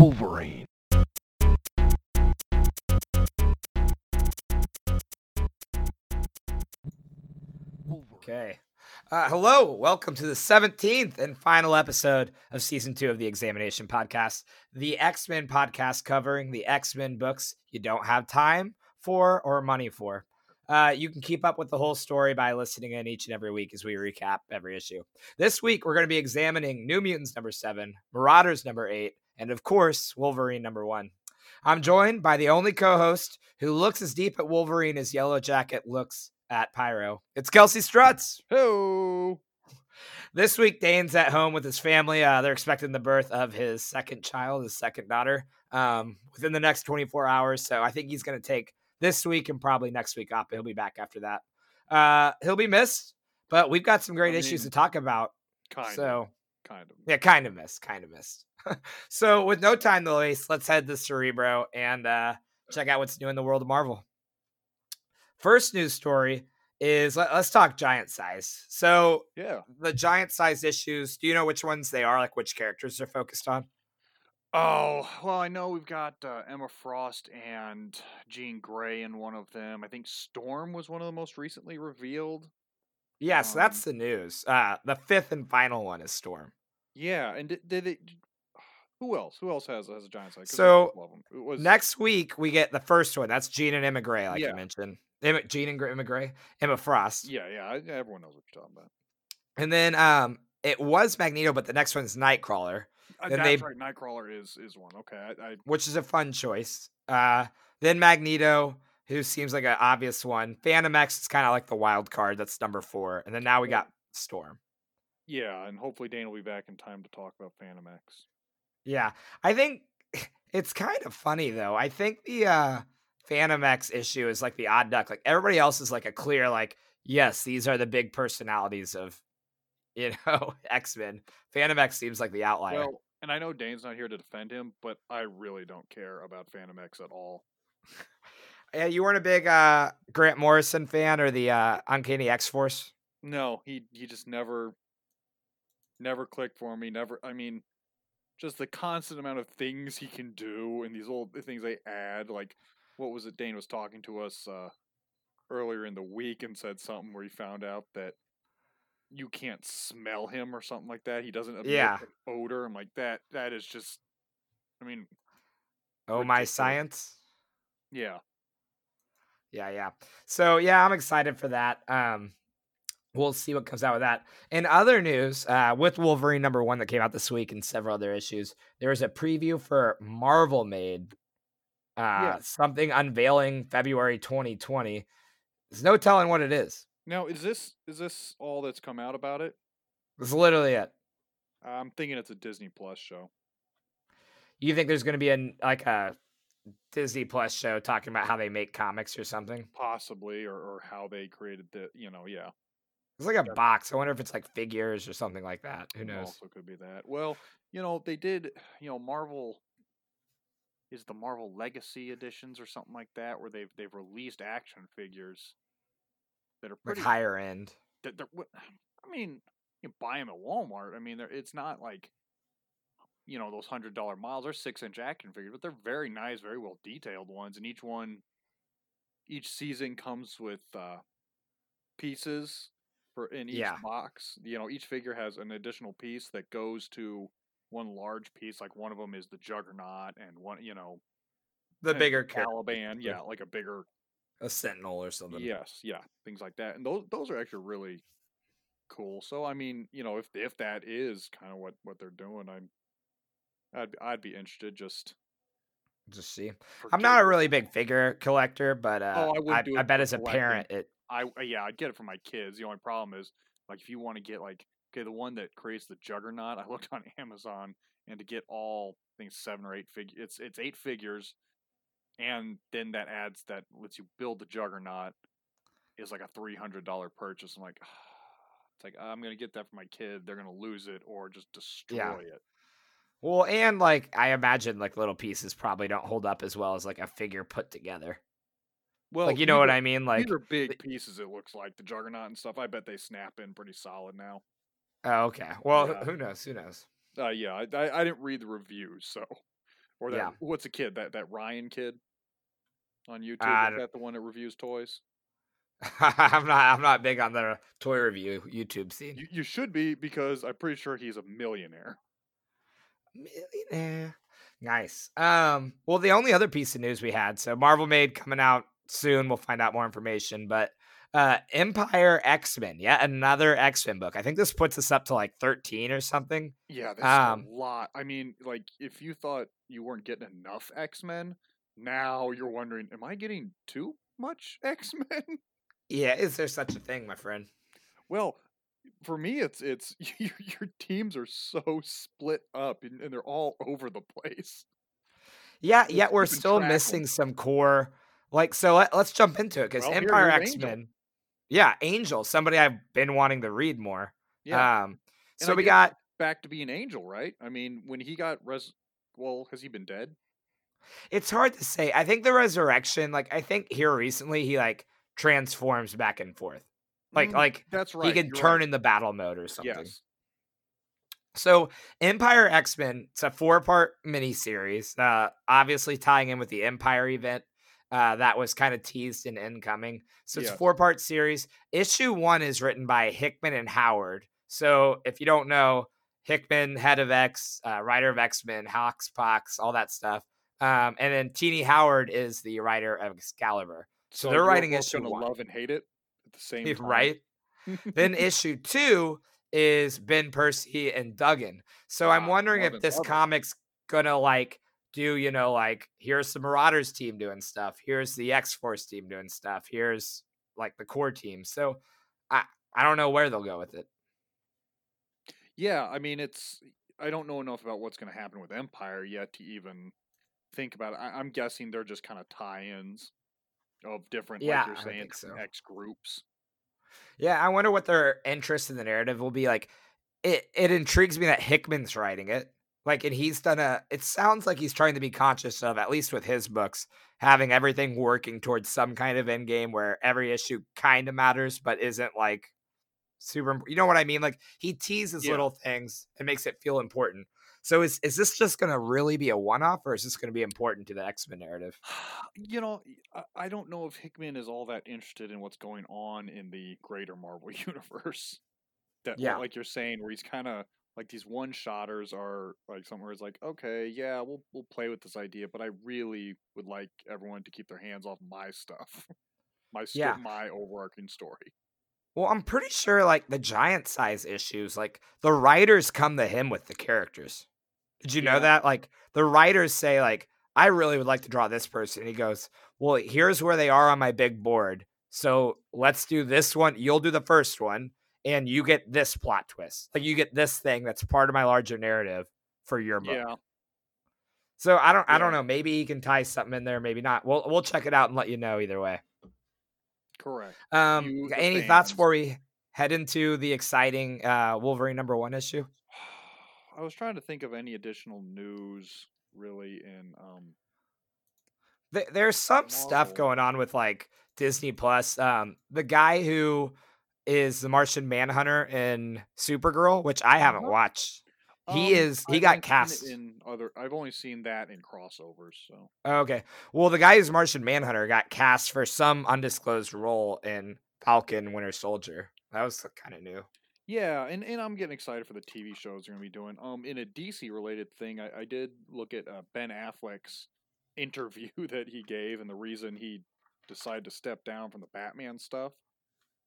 Wolverine. Okay. Uh, hello, welcome to the 17th and final episode of season two of the Examination Podcast, the X Men podcast covering the X Men books you don't have time for or money for. Uh, you can keep up with the whole story by listening in each and every week as we recap every issue. This week, we're going to be examining New Mutants number seven, Marauders number eight, and of course, Wolverine number one. I'm joined by the only co host who looks as deep at Wolverine as Yellow Jacket looks at Pyro. It's Kelsey Struts. Hello. This week, Dane's at home with his family. Uh, they're expecting the birth of his second child, his second daughter, um, within the next 24 hours. So I think he's going to take this week and probably next week off. But he'll be back after that. Uh, he'll be missed, but we've got some great I issues to talk about. Kind so. Kind of. yeah, kind of missed, kind of missed. so with no time to waste, let's head to Cerebro and uh, check out what's new in the world of Marvel. First news story is let, us talk giant size. So Yeah. the giant size issues, do you know which ones they are? Like which characters they're focused on? Oh, well, I know we've got uh, Emma Frost and Jean Grey in one of them. I think Storm was one of the most recently revealed. Yeah, so that's Um, the news. Uh, the fifth and final one is Storm. Yeah, and did, did it? Who else? Who else has has a giant I So, love 'em. It was Next week we get the first one. That's Jean and Emma Gray, like Yeah. I mentioned. Emma, Jean and Emma Gray, Emma Frost. Yeah, yeah. Everyone knows what you're talking about. And then um, it was Magneto, but the next one's Nightcrawler. Uh, Then that's they- right. Nightcrawler is is one. Okay, I, I which is a fun choice. Uh, then Magneto, who seems like an obvious one. Phantom X is kind of like the wild card. That's number four. And then now we got Storm. yeah, and hopefully Dane will be back in time to talk about Phantom X. Yeah, I think it's kind of funny though. I think the uh, Phantom X issue is like the odd duck. Like everybody else is like a clear like, yes, these are the big personalities of you know X Men. Phantom X seems like the outlier. Well, and I know Dane's not here to defend him, but I really don't care about Phantom X at all. Yeah, you weren't a big uh, Grant Morrison fan or the uh, Uncanny X Force. No, he he just never never clicked for me. Never I mean just the constant amount of things he can do and these old things they add like what was it Dane was talking to us uh earlier in the week and said something where he found out that you can't smell him or something like that. He doesn't Yeah. odor. I'm like that that is just I mean, Oh my science. yeah. Yeah, yeah. So yeah, I'm excited for that. Um, we'll see what comes out with that. In other news, uh, with Wolverine number one that came out this week and several other issues, there was a preview for Marvel made uh, Yeah. something unveiling February 2020. There's no telling what it is. Now, is this is this all that's come out about it? It's literally it. I'm thinking it's a Disney Plus show. You think there's going to be a like a Disney Plus show talking about how they make comics or something? possibly or, or how they created the you know yeah It's like a Yeah. box. I wonder if it's like figures or something like that. Who knows? also could be that well you know they did you know marvel is the marvel legacy editions or something like that where they've they've released action figures that are Like pretty higher end. that they're, i mean you buy them at walmart i mean they're, it's not like you know those hundred dollar miles they're six inch action figures but they're very nice very well detailed ones and each one each season comes with uh pieces for in each Yeah. box you know each figure has an additional piece that goes to one large piece like one of them is the juggernaut and one you know The bigger. Caliban, yeah like a bigger a sentinel or something. Yes, yeah, things like that, and those those are actually really cool. So I mean, you know, if if that is kind of what what they're doing, I'm I'd I'd be interested. Just Just see. I'm not a really big figure collector, but uh, Oh, I I, I bet as a collecting. parent, it I uh, yeah, I'd get it for my kids. The only problem is like if you want to get like okay, the one that creates the Juggernaut, I looked on Amazon and to get all I think seven or eight figures, it's it's eight figures, and then that adds that lets you build the Juggernaut is like a three hundred dollar purchase. I'm like, it's like I'm gonna get that for my kid. They're gonna lose it or just destroy Yeah. it. Well, and like I imagine like little pieces probably don't hold up as well as like a figure put together. Well, like you know these what I mean? Like these are big pieces. It looks like the Juggernaut and stuff. I bet they snap in pretty solid now. oh, okay. Well, Yeah. who knows? Who knows? Uh, yeah, I, I I didn't read the reviews, so Or that Yeah. what's a kid that that Ryan kid on YouTube? I Is that the one that reviews toys? I'm not. I'm not big on the toy review YouTube scene. You, you should be because I'm pretty sure he's a millionaire. Millionaire. Nice. Um. Well, the only other piece of news we had. So Marvel made coming out soon. We'll find out more information. But uh, Empire X Men. Yeah, another X Men book. I think this puts us up to like 13 or something. Yeah, that's Um, a lot. I mean, like if you thought you weren't getting enough X Men, now you're wondering, am I getting too much X Men? Yeah. Is there such a thing, my friend? Well, for me, it's it's your, your teams are so split up and, and they're all over the place. Yeah. It's Yet we're still missing some core. Like so. Let, let's jump into it because Well, Empire X. Men. Yeah, Angel. Somebody I've been wanting to read more. Yeah, Um. So we got back to being Angel, right? I mean, when he got res, well, has he been dead? It's hard to say. I think the resurrection, like I think here recently, he like transforms back and forth. Like Mm, like that's right. he can you're turn right. in the battle mode or something. Yes. So Empire X Men, it's a four part miniseries, uh, obviously tying in with the Empire event. Uh, that was kind of teased in incoming. So it's a four part series. Issue one is written by Hickman and Howard. So if you don't know, Hickman, head of X, uh, writer of X Men, HoX, PoX, all that stuff. Um, and then Tini Howard is the writer of Excalibur. So they're writing issue one. love and hate it at the same time, right? then issue two is Ben Percy and Duggan. So I'm Ah, wondering if this comic's gonna like do, you know, like here's the Marauders team doing stuff, here's the X Force team doing stuff, here's like the core team. So I I don't know where they'll go with it. Yeah, I mean, it's. I don't know enough about what's going to happen with Empire yet to even think about it. I, I'm guessing they're just kind of tie-ins of different, Yeah, like you're saying, so. X groups. Yeah, I wonder what their interest in the narrative will be. Like, it it intrigues me that Hickman's writing it. Like, and he's done a. It sounds like he's trying to be conscious of, at least with his books, having everything working towards some kind of end game where every issue kind of matters, but isn't like super. You know what I mean? Like, he teases Yeah. little things and makes it feel important. So is is this just going to really be a one off, or is this going to be important to the X Men narrative? You know, I, I don't know if Hickman is all that interested in what's going on in the greater Marvel universe. That, Yeah. like you're saying, where he's kind of like these one shotters are like somewhere it's like, okay, yeah, we'll we'll play with this idea, but I really would like everyone to keep their hands off my stuff, my Yeah. my overarching story. Well, I'm pretty sure like the giant size issues, like the writers come to him with the characters. Did you know that? Like the writers say, like, I really would like to draw this person. And he goes, Well, here's where they are on my big board. So let's do this one. You'll do the first one, and you get this plot twist. Like you get this thing that's part of my larger narrative for your book. Yeah, So I don't I don't know. Maybe he can tie something in there, maybe not. We'll we'll check it out and let you know either way. Correct. Um, You, any thoughts before we head into the exciting uh, Wolverine number one issue? I was trying to think of any additional news really in um Th- There's some stuff going on with like Disney Plus. Um, the guy who is the Martian Manhunter in Supergirl, which I haven't Uh-huh. watched. He um, is. He I've got only seen it cast. in other. I've only seen that in crossovers. So Okay. Well, the guy who's Martian Manhunter got cast for some undisclosed role in Falcon Winter Soldier. That was kind of new. yeah, and, and I'm getting excited for the TV shows they're gonna be doing. Um, in a DC related thing, I, I did look at uh, Ben Affleck's interview that he gave and the reason he decided to step down from the Batman stuff.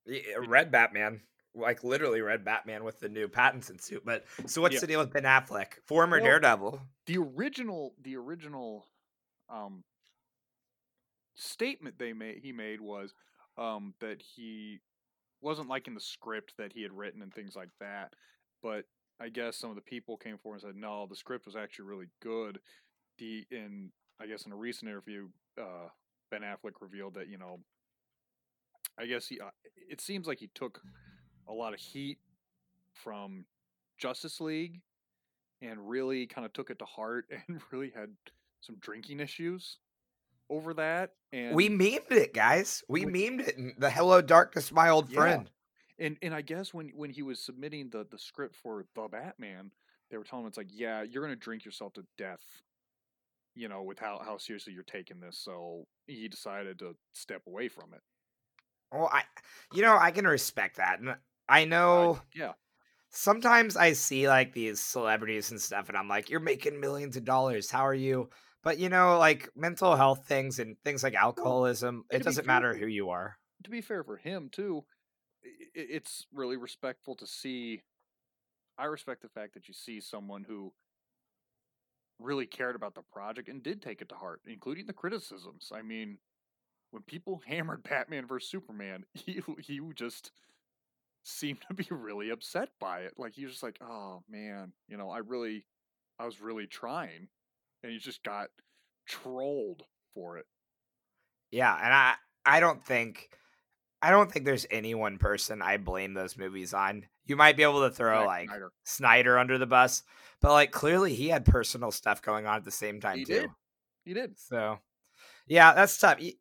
Yeah, Red Batman, like literally Red Batman with the new Pattinson suit. But so what's Yeah. the deal with Ben Affleck, former Well, Daredevil? the original the original um statement they made he made was um that he wasn't liking the script that he had written and things like that but i guess some of the people came forward and said no the script was actually really good the in i guess in a recent interview uh ben affleck revealed that you know i guess he uh, it seems like he took a lot of heat from justice league and really kind of took it to heart and really had some drinking issues over that. And we memed it, guys. We Which- memed it. in The Hello Darkness, my old Yeah. friend. and and I guess when when he was submitting the the script for the Batman, they were telling him it's like, yeah, you're gonna drink yourself to death you know, with how how seriously you're taking this. So he decided to step away from it. Well, I, you know, I can respect that, and I know. Uh, yeah. Sometimes I see like these celebrities and stuff, and I'm like, "You're making millions of dollars. How are you?" But you know, like mental health things and things like alcoholism, it doesn't matter who you are. To be fair for him too, it's really respectful to see. I respect the fact that you see someone who really cared about the project and did take it to heart, including the criticisms. I mean, when people hammered Batman vs Superman, he he just seemed to be really upset by it. Like he was just like, "Oh man, you know, I really, I was really trying," and he just got trolled for it. Yeah, and I I don't think I don't think there's any one person I blame those movies on. You might be able to throw like Snyder. Under the bus, but like clearly he had personal stuff going on at the same time he too. Did. He did. So, yeah, that's tough. E-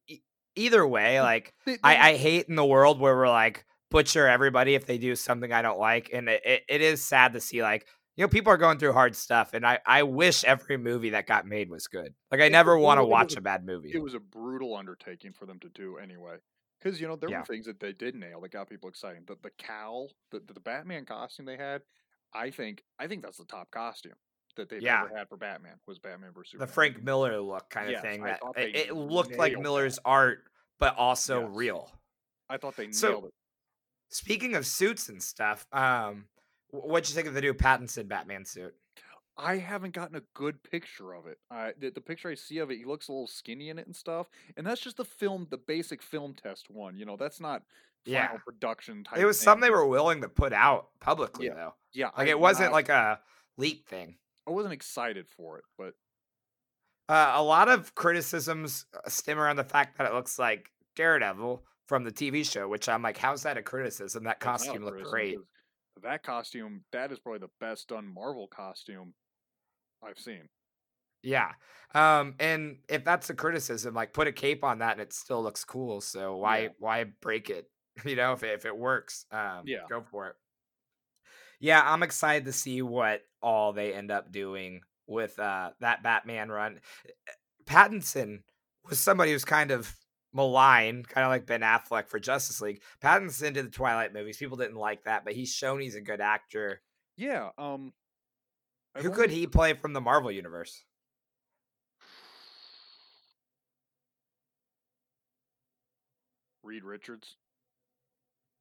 either way, like I, I hate in the world where we're like butcher everybody if they do something I don't like, and it, it, it is sad to see like you know people are going through hard stuff, and I I wish every movie that got made was good. Like I never want to watch a bad movie. It was a brutal undertaking for them to do anyway. Because you know there yeah. were things that they did nail that got people excited. The the cowl, the the Batman costume they had, I think I think that's the top costume that they've yeah. ever had for Batman was Batman versus Superman. The Frank Miller look kind of yes, thing. That it, it, looked like Miller's that. art, but also yes. real. I thought they nailed so, it. Speaking of suits and stuff, um, what'd you think of the new Pattinson Batman suit? I haven't gotten a good picture of it. I the, the, picture I see of it, he looks a little skinny in it and stuff. And that's just the film, the basic film test one. You know, that's not final yeah. production type. It was thing. something they were willing to put out publicly, yeah. though. Yeah, like I, it wasn't not, like a leak thing. I wasn't excited for it, but uh, a lot of criticisms uh, stem around the fact that it looks like Daredevil from the TV show, which I'm like, how's that a criticism? That costume looked great. That costume, that is probably the best done Marvel costume I've seen. Yeah. Um, and if that's a criticism, like put a cape on that and it still looks cool. So why yeah. why break it? You know, if it, if it works, um, yeah, go for it. Yeah, I'm excited to see what all they end up doing with uh, that Batman run. Pattinson was somebody who's kind of maligned, kind of like Ben Affleck for Justice League. Pattinson did the Twilight movies. People didn't like that, but he's shown he's a good actor. Yeah. Um, who could he play from the Marvel universe? Reed Richards.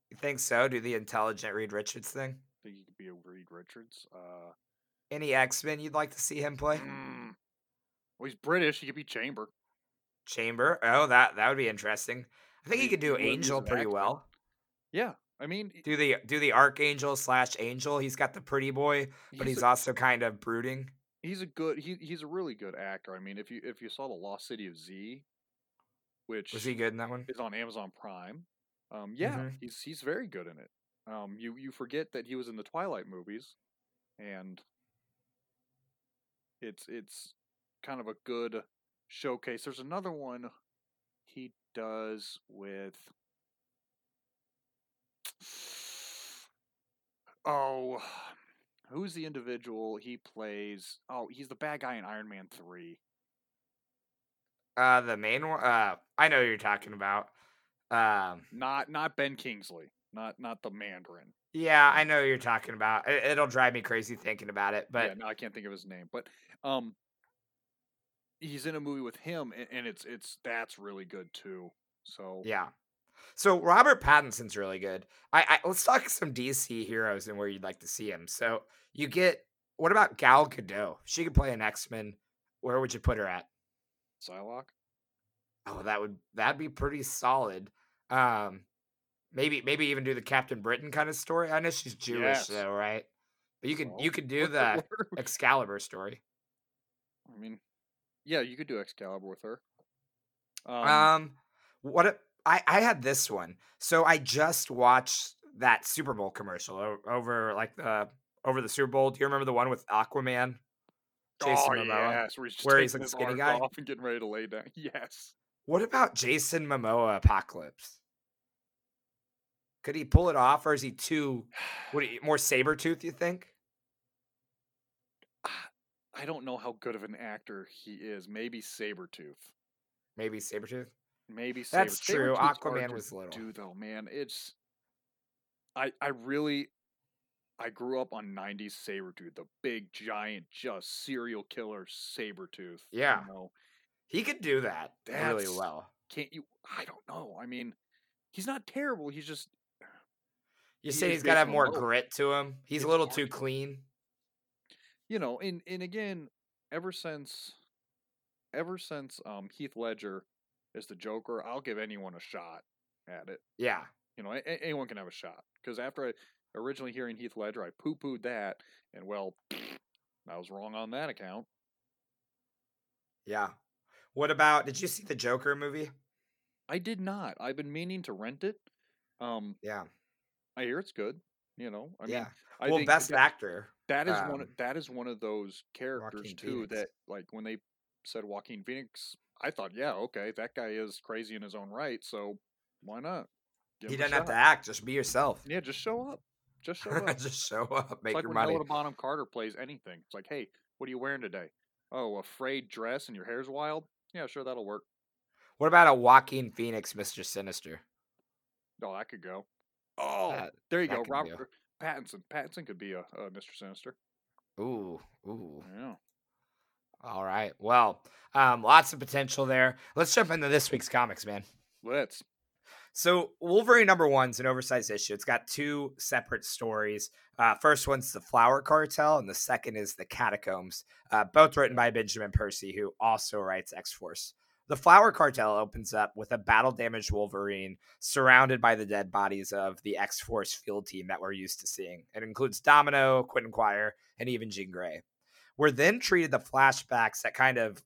You think so? Do the intelligent Reed Richards thing? I Think he could be a Reed Richards? Uh, Any X Men you'd like to see him play? Mm, well, he's British. He could be Chamber. Chamber. Oh, that that would be interesting. I think he, could do Angel pretty well. Yeah, I mean, do the do the archangel slash angel. He's got the pretty boy, but he's, he's a, also kind of brooding. He's a good. He he's a really good actor. I mean, if you if you saw the Lost City of Z, which was he good in that one? Is on Amazon Prime. Um, yeah, mm-hmm. he's he's very good in it. Um, you you forget that he was in the Twilight movies, and it's it's kind of a good showcase. There's another one he does with Oh, who's the individual he plays? Oh, he's the bad guy in Iron Man 3. Uh the main one uh I know you're talking about. Um not not Ben Kingsley, not not the Mandarin. Yeah, I know you're talking about. It, will drive me crazy thinking about it, but yeah, no, I can't think of his name. But um, he's in a movie with him, and, and it's it's that's really good too. So yeah, so Robert Pattinson's really good. I, I let's talk some DC heroes and where you'd like to see him. So you get what about Gal Gadot? She could play an X Men. Where would you put her at? Psylocke. Oh, that would that'd be pretty solid. Um, maybe maybe even do the Captain Britain kind of story. I know she's Jewish yes. though, right? But you could so, you could do the Excalibur story. I mean, yeah, you could do Excalibur with her. Um, um what I I had this one. So I just watched that Super Bowl commercial over like the over the Super Bowl. Do you remember the one with Aquaman? Jason oh, Momoa, yes, where he's, where he's like skinny guy off and getting ready to lay down. Yes. What about Jason Momoa Apocalypse? Could he pull it off, or is he too what? More Sabretooth? You think? I don't know how good of an actor he is. Maybe Sabretooth. Maybe Sabretooth. Maybe That's true. Aquaman was little. Do though, man, it's. I I really, I grew up on '90s Sabretooth, the big giant, just serial killer Sabretooth. Yeah. You know, He could do that really well. can't you? I don't know. I mean, he's not terrible. He's just You He say he's got to have more grit to him. He's It's a little hard too to- clean. You know, and and again, ever since, ever since um Heath Ledger is the Joker, I'll give anyone a shot at it. Yeah. You know, a- anyone can have a shot. Because after I originally hearing Heath Ledger, I poo pooed that, and well, I was wrong on that account. Yeah. What about? Did you see the Joker movie? I did not. I've been meaning to rent it. Um, Yeah. I hear it's good. You know, I mean. I well, best actor. That is one. um, of- That is one of those characters Joaquin too. Phoenix. That like when they said Joaquin Phoenix, I thought, yeah, okay, that guy is crazy in his own right. So why not? Give He doesn't have to act. Just be yourself. Yeah, just show up. Just show up. just show up. Make it's like your when money. Helena Bonham Carter plays anything. It's like, hey, what are you wearing today? Oh, a frayed dress and your hair's wild. Yeah, sure, that'll work. What about a Joaquin Phoenix, Mister Sinister? Oh, that could go. Oh, That- there you go. Robert Pattinson. Pattinson could be a, a Mr. Sinister. Ooh, ooh. Yeah. All right. Well, um, lots of potential there. Let's jump into this week's comics, man. Let's. So Wolverine number one's an oversized issue. It's got two separate stories. Uh, first one's the Flower Cartel, and the second is the Catacombs. Uh, both written by Benjamin Percy, who also writes X Force. The Flower Cartel opens up with a battle damaged Wolverine surrounded by the dead bodies of the X Force field team that we're used to seeing. It includes Domino, Quentin Quire, and even Jean Grey. We're then treated the flashbacks that kind of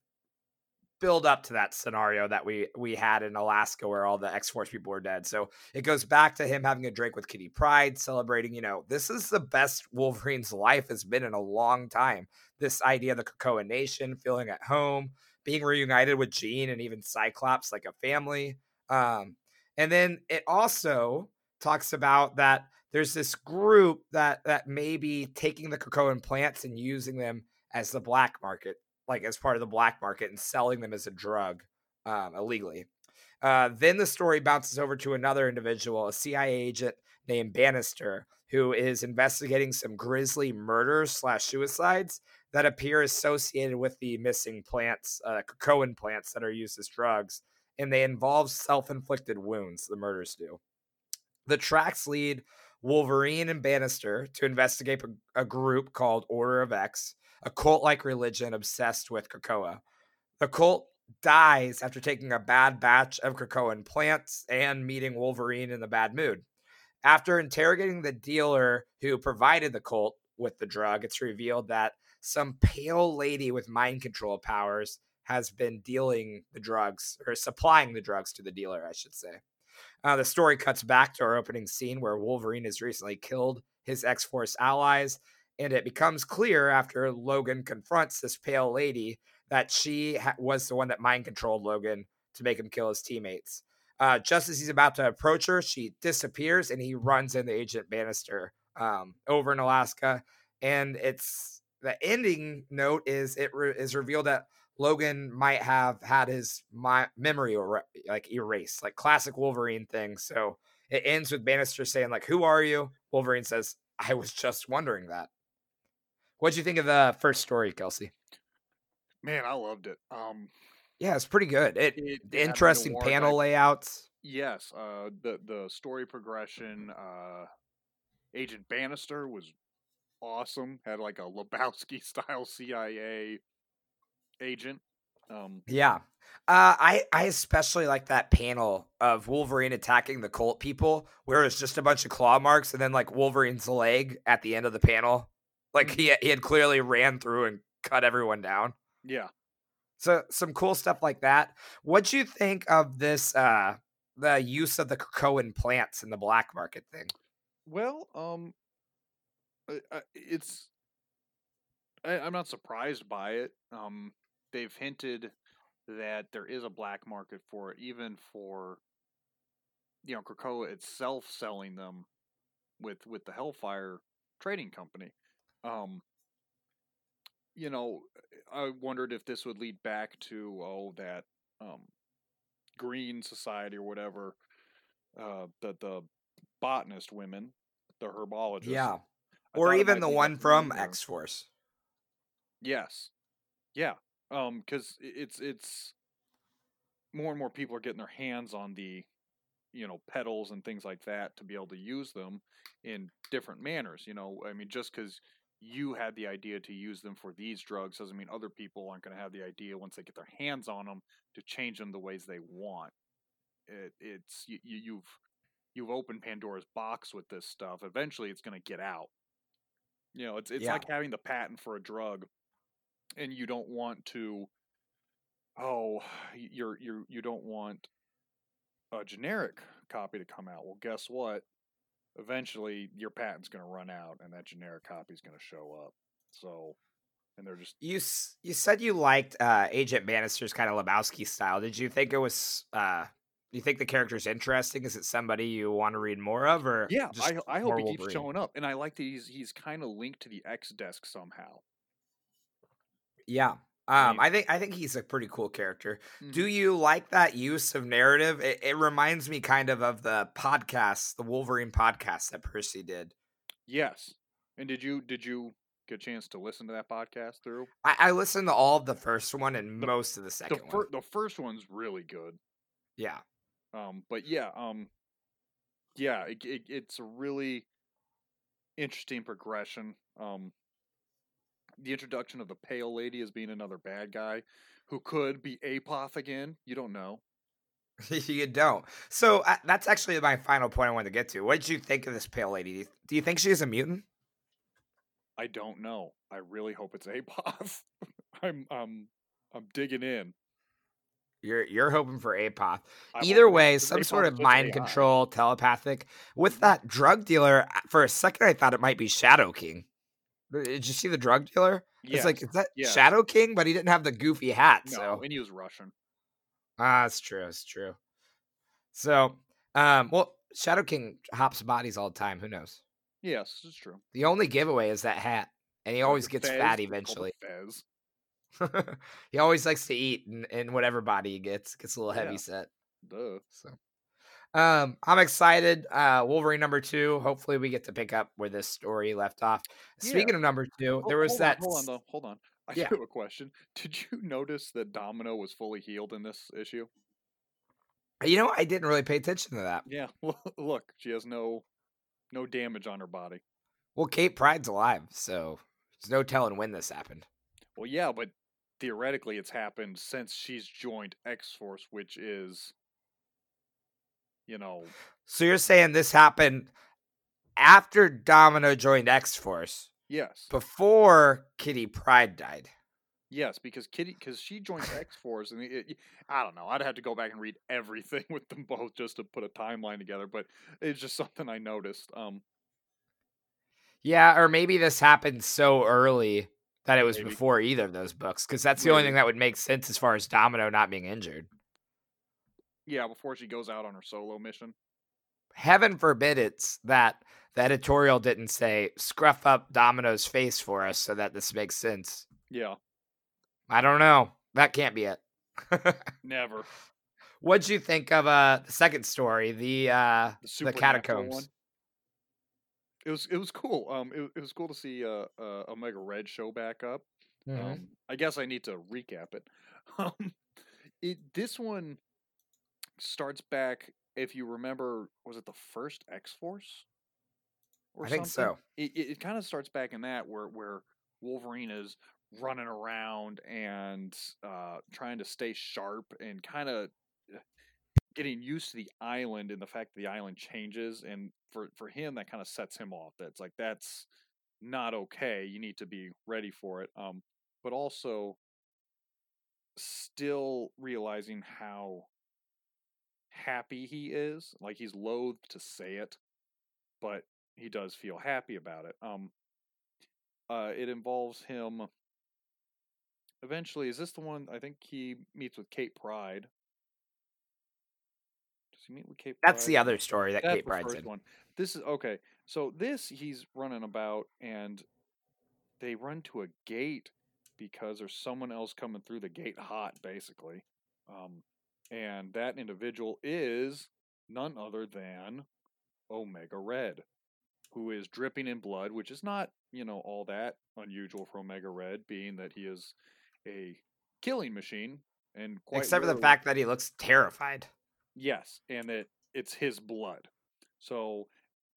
build up to that scenario that we we had in Alaska where all the X Force people were dead. So it goes back to him having a drink with Kitty Pryde, celebrating, you know, this is the best Wolverine's life has been in a long time. This idea of the Krakoa Nation, feeling at home, being reunited with Jean and even Cyclops like a family. Um, and then it also talks about that there's this group that that may be taking the Krakoan plants and using them as the black market like as part of the black market and selling them as a drug um, illegally. Uh, then the story bounces over to another individual, a CIA agent named Bannister, who is investigating some grisly murders slash suicides that appear associated with the missing plants, uh, Krakoan plants that are used as drugs, and they involve self-inflicted wounds. The murders do. The tracks lead Wolverine and Bannister to investigate a, a group called Order of X, a cult like religion obsessed with Krakoa. The cult dies after taking a bad batch of Krakoan plants and meeting Wolverine in the bad mood. After interrogating the dealer who provided the cult with the drug, it's revealed that some pale lady with mind control powers has been dealing the drugs or supplying the drugs to the dealer, I should say. Uh, the story cuts back to our opening scene where Wolverine has recently killed his X Force allies and it becomes clear after Logan confronts this pale lady that she ha- was the one that mind controlled Logan to make him kill his teammates. Uh, just as he's about to approach her, she disappears and he runs into Agent Bannister um, over in Alaska. And it's the ending note is it re- is revealed that Logan might have had his my memory er- like erased, like classic Wolverine thing. So it ends with Bannister saying like, "Who are you?" Wolverine says, "I was just wondering that." What'd you think of the first story, Kelsey? Man, I loved it. Um, Yeah, it's pretty good. It, it- interesting panel layouts. Yes, uh, the the story progression. Uh, Agent Bannister was awesome. Had like a Lebowski style CIA agent. Um, Yeah. Uh, I I especially like that panel of Wolverine attacking the cult people, where it's just a bunch of claw marks, and then like Wolverine's leg at the end of the panel, like Mhm. he he had clearly ran through and cut everyone down. yeah, So some cool stuff like that. What'd you think of this? Uh, the use of the Krakoan plants in the black market thing. Well, um, it's I, I'm not surprised by it. Um, they've hinted that there is a black market for it, even for you know Krakoa itself selling them with with the Hellfire Trading Company. Um, you know, I wondered if this would lead back to oh that um, Green Society or whatever, uh, the the botanist women, the herbologists. Yeah, or even the one from X Force. Yes. Yeah. Um, because it's it's more and more people are getting their hands on the, you know, pedals and things like that to be able to use them in different manners. You know, I mean, just because you had the idea to use them for these drugs doesn't mean other people aren't going to have the idea once they get their hands on them to change them the ways they want. It, it's you, you, you've you've opened Pandora's box with this stuff. Eventually, it's going to get out. You know, it's it's Yeah. like having the patent for a drug and you don't want to oh you're you you don't want a generic copy to come out well guess what eventually your patent's going to run out and that generic copy is going to show up so and they're just You you said you liked uh, Agent Bannister's kind of Lebowski style. Did you think it was? Uh, you think the character's interesting? Is it somebody you want to read more of, or yeah i, I hope he keeps Wolverine? showing up and i like that he's he's kind of linked to the x desk somehow Yeah. I Um, I think I think he's a pretty cool character. Do Mhm. you like that use of narrative? It, it reminds me kind of of the podcast, the Wolverine podcast that Percy did. yes and did you did you get a chance to listen to that podcast through I, I listened to all of the first one and The- most of the the, second one. the first one's really good Yeah. Um, but yeah, um, yeah, it, it, it's a really interesting progression. Um, the introduction of the Pale Lady as being another bad guy who could be Apoth again. You don't know. you don't. So uh, that's actually my final point I wanted to get to. What did you think of this pale lady? Do you, do you think she's a mutant? I don't know. I really hope it's Apoth. I'm um I'm digging in. You're you're hoping for Apoth. I Either way, some sort of mind AI. control, telepathic. With that drug dealer, for a second I thought it might be Shadow King. Did you see the drug dealer? It's like is that yes. Shadow King? But he didn't have the goofy hat. No, So and he was Russian. ah, that's true. That's true. So, um, well, Shadow King hops bodies all the time. Who knows? Yes, it's true. The only giveaway is that hat, and he always gets fat it's called the eventually. Fez. he always likes to eat, and, and whatever body he gets gets a little heavy Yeah. set. Duh. So, um, I'm excited. Uh, Wolverine number two. Hopefully, we get to pick up where this story left off. Yeah. Speaking of number two, there was hold that. On, hold on, though. Hold on. I Yeah. have a question. Did you notice that Domino was fully healed in this issue? You know, I didn't really pay attention to that. Yeah. Look, she has no no damage on her body. Well, Kate Pryde's alive, so there's no telling when this happened. Well, yeah, but theoretically, it's happened since she's joined X Force, which is, you know, So you're saying this happened after Domino joined X Force, yes, before Kitty Pryde died. yes, because Kitty, because she joined X Force, and it, it- I don't know, I'd have to go back and read everything with them both just to put a timeline together, but it's just something I noticed. Um, Yeah, or maybe this happened so early that it was Maybe. before either of those books, because that's the only thing that would make sense as far as Domino not being injured. yeah, before she goes out on her solo mission. Heaven forbid it's that the editorial didn't say scruff up Domino's face for us so that this makes sense. Yeah, I don't know. That can't be it. never. What'd you think of uh the second story, the uh the, the catacombs? One. It was it was cool. Um, it, it was cool to see uh, uh Omega Red show back up. Mhm. Um, I guess I need to recap it. Um, it this one starts back. If you remember, was it the first X Force? I think so. It it, it kind of starts back in that where where Wolverine is running around and uh, trying to stay sharp and kind of getting used to the island and the fact that the island changes and for for him that kind of sets him off that's like that's not okay you need to be ready for it um but also still realizing how happy he is like he's loath to say it but he does feel happy about it um uh it involves him eventually is this the one i think he meets with kate pryde he meet with kate That's pryde the other story that that's Kate the Pryde's first in. one. This is okay. So this he's running about and they run to a gate because there's someone else coming through the gate hot, basically. Um, and that individual is none other than Omega Red, who is dripping in blood, which is not, you know, all that unusual for Omega Red, being that he is a killing machine and quite Except for the fact that he looks terrified. Yes, and that it's his blood. So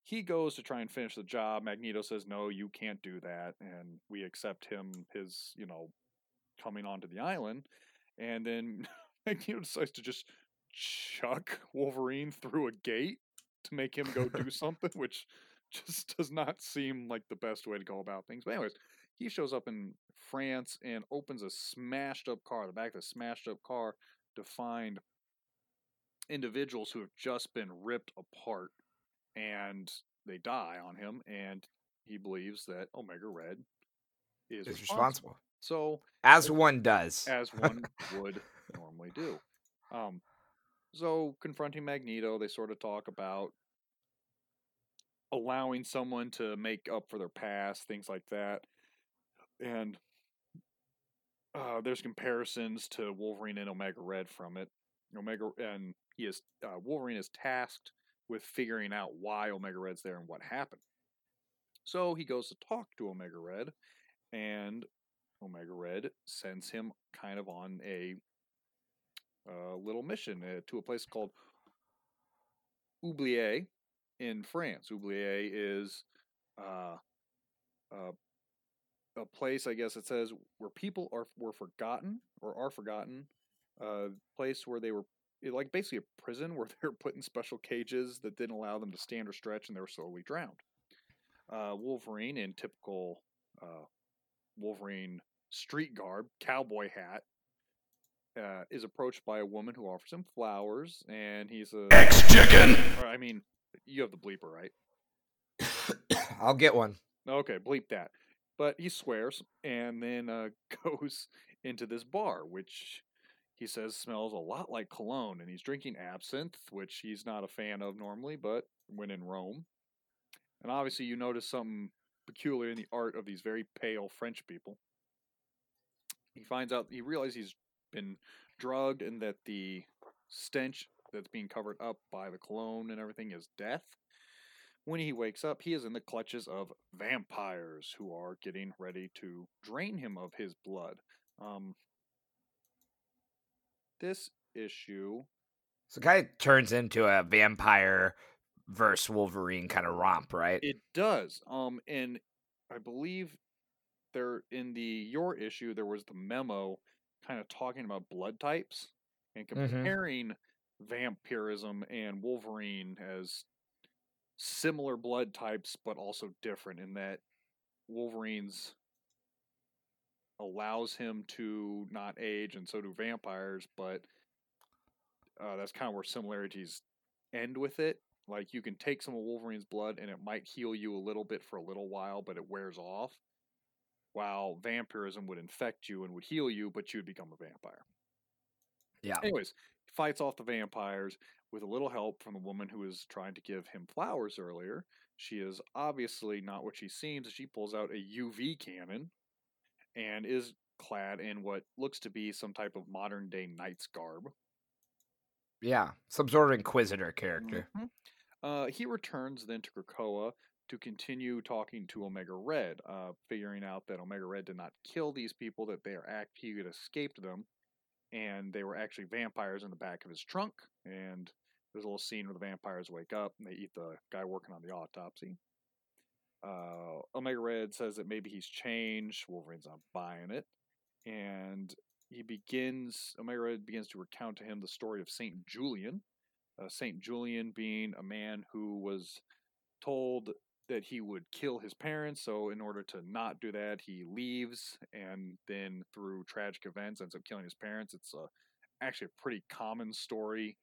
he goes to try and finish the job. Magneto says, "No, you can't do that," and we accept him his, you know, coming onto the island. And then Magneto decides to just chuck Wolverine through a gate to make him go do something, which just does not seem like the best way to go about things. But anyways, he shows up in France and opens a smashed up car, the back of the smashed up car, to find individuals who have just been ripped apart and they die on him and he believes that Omega Red is responsible. responsible. So As one does. as one would normally do. Um, so confronting Magneto, they sort of talk about allowing someone to make up for their past, things like that, and uh, there's comparisons to Wolverine and Omega Red from it. Omega and he is uh, Wolverine is tasked with figuring out why Omega Red's there and what happened. So he goes to talk to Omega Red, and Omega Red sends him kind of on a uh, little mission uh, to a place called Oublier in France. Oublier is uh, uh, a place, I guess it says, where people are were forgotten or are forgotten. A place where they were like basically a prison where they were put in special cages that didn't allow them to stand or stretch, and they were slowly drowned. Uh, Wolverine in typical uh, Wolverine street garb, cowboy hat, uh, is approached by a woman who offers him flowers, and he's a. Ex chicken. I mean, you have the bleeper, right? I'll get one. Okay, bleep that. But he swears and then uh, goes into this bar, which he says smells a lot like cologne, and he's drinking absinthe, which he's not a fan of normally, but when in Rome. And obviously, you notice something peculiar in the art of these very pale French people. He finds out, he realizes he's been drugged and that the stench that's being covered up by the cologne and everything is death. When he wakes up, he is in the clutches of vampires who are getting ready to drain him of his blood. Um, this issue, So it kind of turns into a vampire versus Wolverine kind of romp, right? it does. Um, and I believe there in the your issue there was the memo kind of talking about blood types and Mhm. comparing vampirism and Wolverine as similar blood types, but also different in that Wolverine's allows him to not age, and so do vampires. But uh, that's kind of where similarities end with it. Like you can take some of Wolverine's blood, and it might heal you a little bit for a little while, but it wears off. While vampirism would infect you and would heal you, but you'd become a vampire. Yeah. Anyways, fights off the vampires with a little help from the woman who was trying to give him flowers earlier. She is obviously not what she seems. She pulls out a UV cannon and is clad in what looks to be some type of modern day knight's garb. Yeah. Some sort of Inquisitor character. Mhm. Uh, he returns then to Krakoa to continue talking to Omega Red, uh, figuring out that Omega Red did not kill these people; that they are act he had escaped them, and they were actually vampires in the back of his trunk. And there's a little scene where the vampires wake up and they eat the guy working on the autopsy. Uh, Omega Red says that maybe he's changed. Wolverine's not buying it, and he begins. Omega Red begins to recount to him the story of Saint Julian, uh, Saint Julian being a man who was told that he would kill his parents. So, in order to not do that, he leaves and then, through tragic events, ends up killing his parents. It's a, actually a pretty common story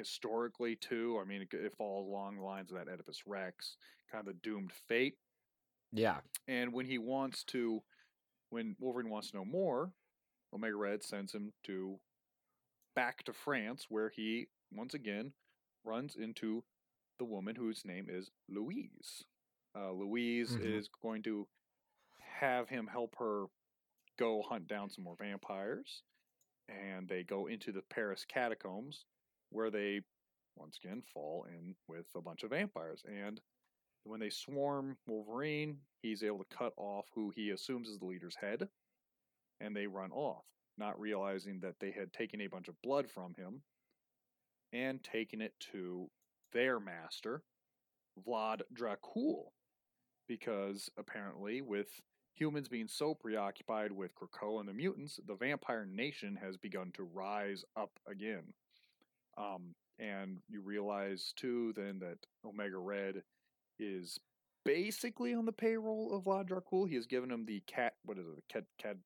historically, too. I mean, it, it falls along the lines of that Oedipus Rex, kind of the doomed fate. Yeah. And when he wants to, when Wolverine wants to know more, Omega Red sends him to back to France, where he once again runs into the woman whose name is Louise. Uh, Louise Mhm. is going to have him help her go hunt down some more vampires, and they go into the Paris catacombs, where they once again fall in with a bunch of vampires. And when they swarm Wolverine, he's able to cut off who he assumes is the leader's head, and they run off, not realizing that they had taken a bunch of blood from him and taken it to their master, Vlad Dracul, because apparently, with humans being so preoccupied with Krakoa and the mutants, the vampire nation has begun to rise up again. Um, and you realize too then that Omega Red is basically on the payroll of Vlad Dracul. He has given him the cat. What is it? The cat. Cat.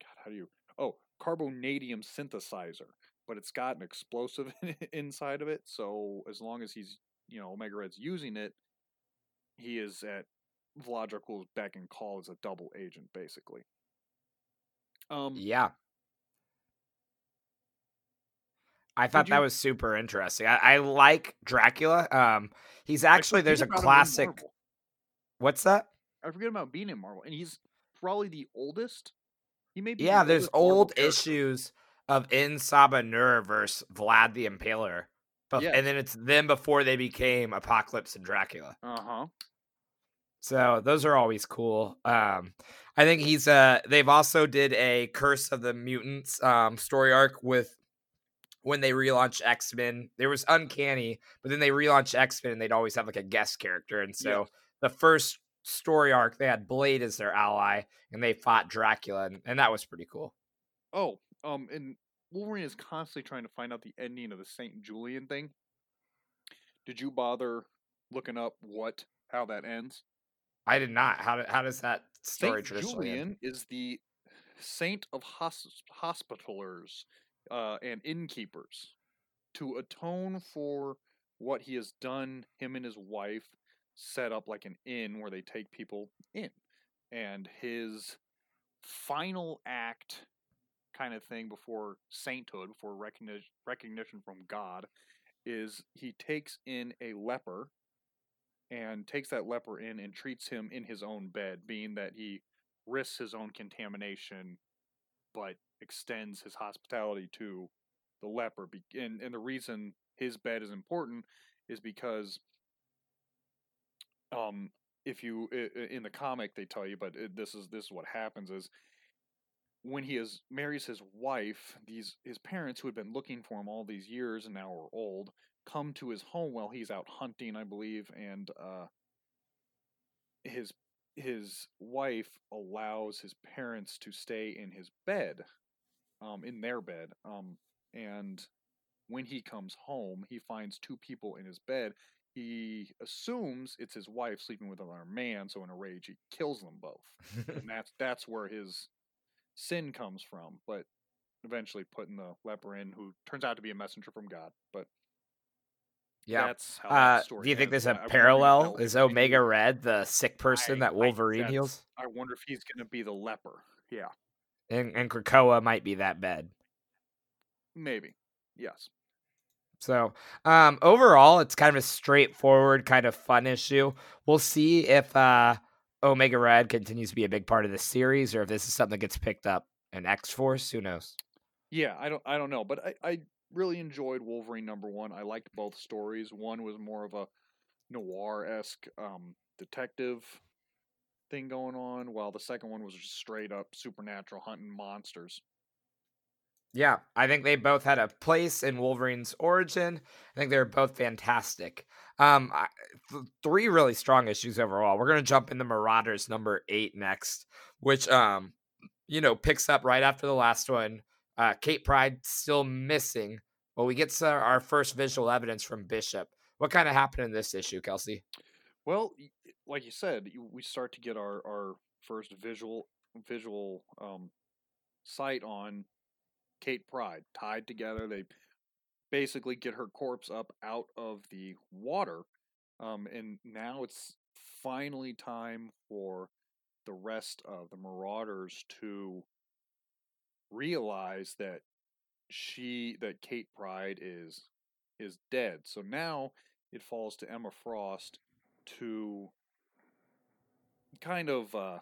God, how do you? Oh, carbonadium synthesizer. But it's got an explosive inside of it. So as long as he's, you know, Omega Red's using it, he is at Vlad Dracul's beck and call as a double agent, basically. Um. Yeah. I thought you, that was super interesting. I, I, like Dracula. Um, he's actually there's a classic. What's that? I forget about being in Marvel, and he's probably the oldest. He may be. Yeah, the there's old issues of En Sabah Nur versus Vlad the Impaler, but and then it's them before they became Apocalypse and Dracula. Uh huh. So those are always cool. Um, I think he's uh they've also did a Curse of the Mutants um story arc with when they relaunched X Men. There was Uncanny, but then they relaunched X Men and they'd always have like a guest character. And so yeah. the first story arc, they had Blade as their ally and they fought Dracula, and, and that was pretty cool. Oh, um, and Wolverine is constantly trying to find out the ending of the Saint Julian thing. Did you bother looking up what how that ends? I did not. How, how does that story Saint traditionally Julian end? is the saint of hosp- hospitalers uh, and innkeepers to atone for what he has done. Him and his wife set up like an inn where they take people in, and his final act kind of thing before sainthood, before recognition recognition from God, is he takes in a leper and takes that leper in and treats him in his own bed, being that he risks his own contamination, but extends his hospitality to the leper. And, and the reason his bed is important is because um, if you in the comic they tell you, but this is this is what happens is when he is marries his wife, these his parents who had been looking for him all these years and now are old come to his home while he's out hunting, I believe, and uh, his his wife allows his parents to stay in his bed um, in their bed. Um, and when he comes home, he finds two people in his bed. He assumes it's his wife sleeping with another man, so in a rage he kills them both. and that's that's where his sin comes from. But eventually putting the leper in, who turns out to be a messenger from God. But yeah. Uh, do you think there's a parallel? Is Omega Red the sick person I, that Wolverine I, heals? I wonder if he's going to be the leper. Yeah and and Krakoa might be that bed. Maybe, yes. So, um, overall, it's kind of a straightforward, kind of fun issue. We'll see if uh, Omega Red continues to be a big part of the series, or if this is something that gets picked up in X Force. Who knows? Yeah, I don't, I don't know, but I, I really enjoyed Wolverine number one. I liked both stories. One was more of a noir esque um, detective thing going on, while the second one was just straight up supernatural hunting monsters. Yeah, I think they both had a place in Wolverine's origin. I think they're both fantastic. Um, I, th- three really strong issues overall. We're gonna jump into Marauders number eight next, which um, you know, picks up right after the last one. Uh, Kate Pryde still missing, but we get our first visual evidence from Bishop. What kind of happened in this issue, Kelsey? Well, like you said, we start to get our our first visual visual um, sight on Kate Pryde tied together. They basically get her corpse up out of the water, um, and now it's finally time for the rest of the Marauders to realize that she that Kate Pryde is is dead. So now it falls to Emma Frost to kind of uh,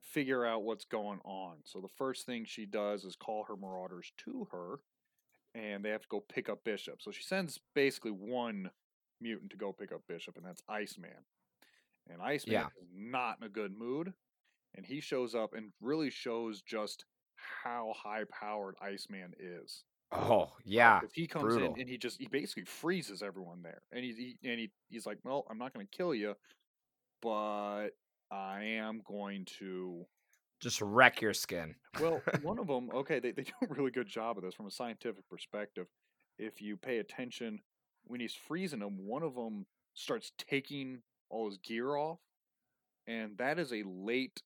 figure out what's going on. So the first thing she does is call her marauders to her, and they have to go pick up Bishop. So she sends basically one mutant to go pick up Bishop, and that's Iceman. And Iceman Yeah. is not in a good mood, and he shows up and really shows just how high powered Iceman is. Oh yeah, if he comes brutal. in and he just he basically freezes everyone there, and he, he and he he's like, "Well, I'm not going to kill you, but I am going to." just wreck your skin. Well, one of them, okay, they they do a really good job of this from a scientific perspective. If you pay attention, when he's freezing them, one of them starts taking all his gear off, and that is a late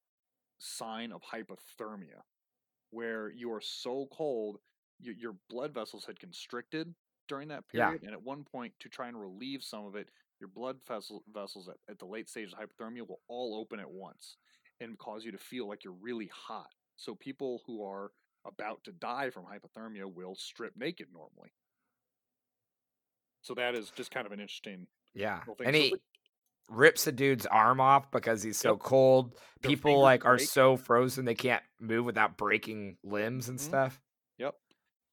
sign of hypothermia, where you are so cold, your, your blood vessels had constricted during that Yeah. period, and at one point, to try and relieve some of it, your blood vessel, vessels at, at the late stage of hypothermia will all open at once and cause you to feel like you're really hot. So people who are about to die from hypothermia will strip naked normally. So that is just kind of an interesting Yeah, little thing. and So he the- rips a dude's arm off because he's so Yep. cold. Their People like are so frozen they can't move without breaking limbs and Mhm. stuff. Yep.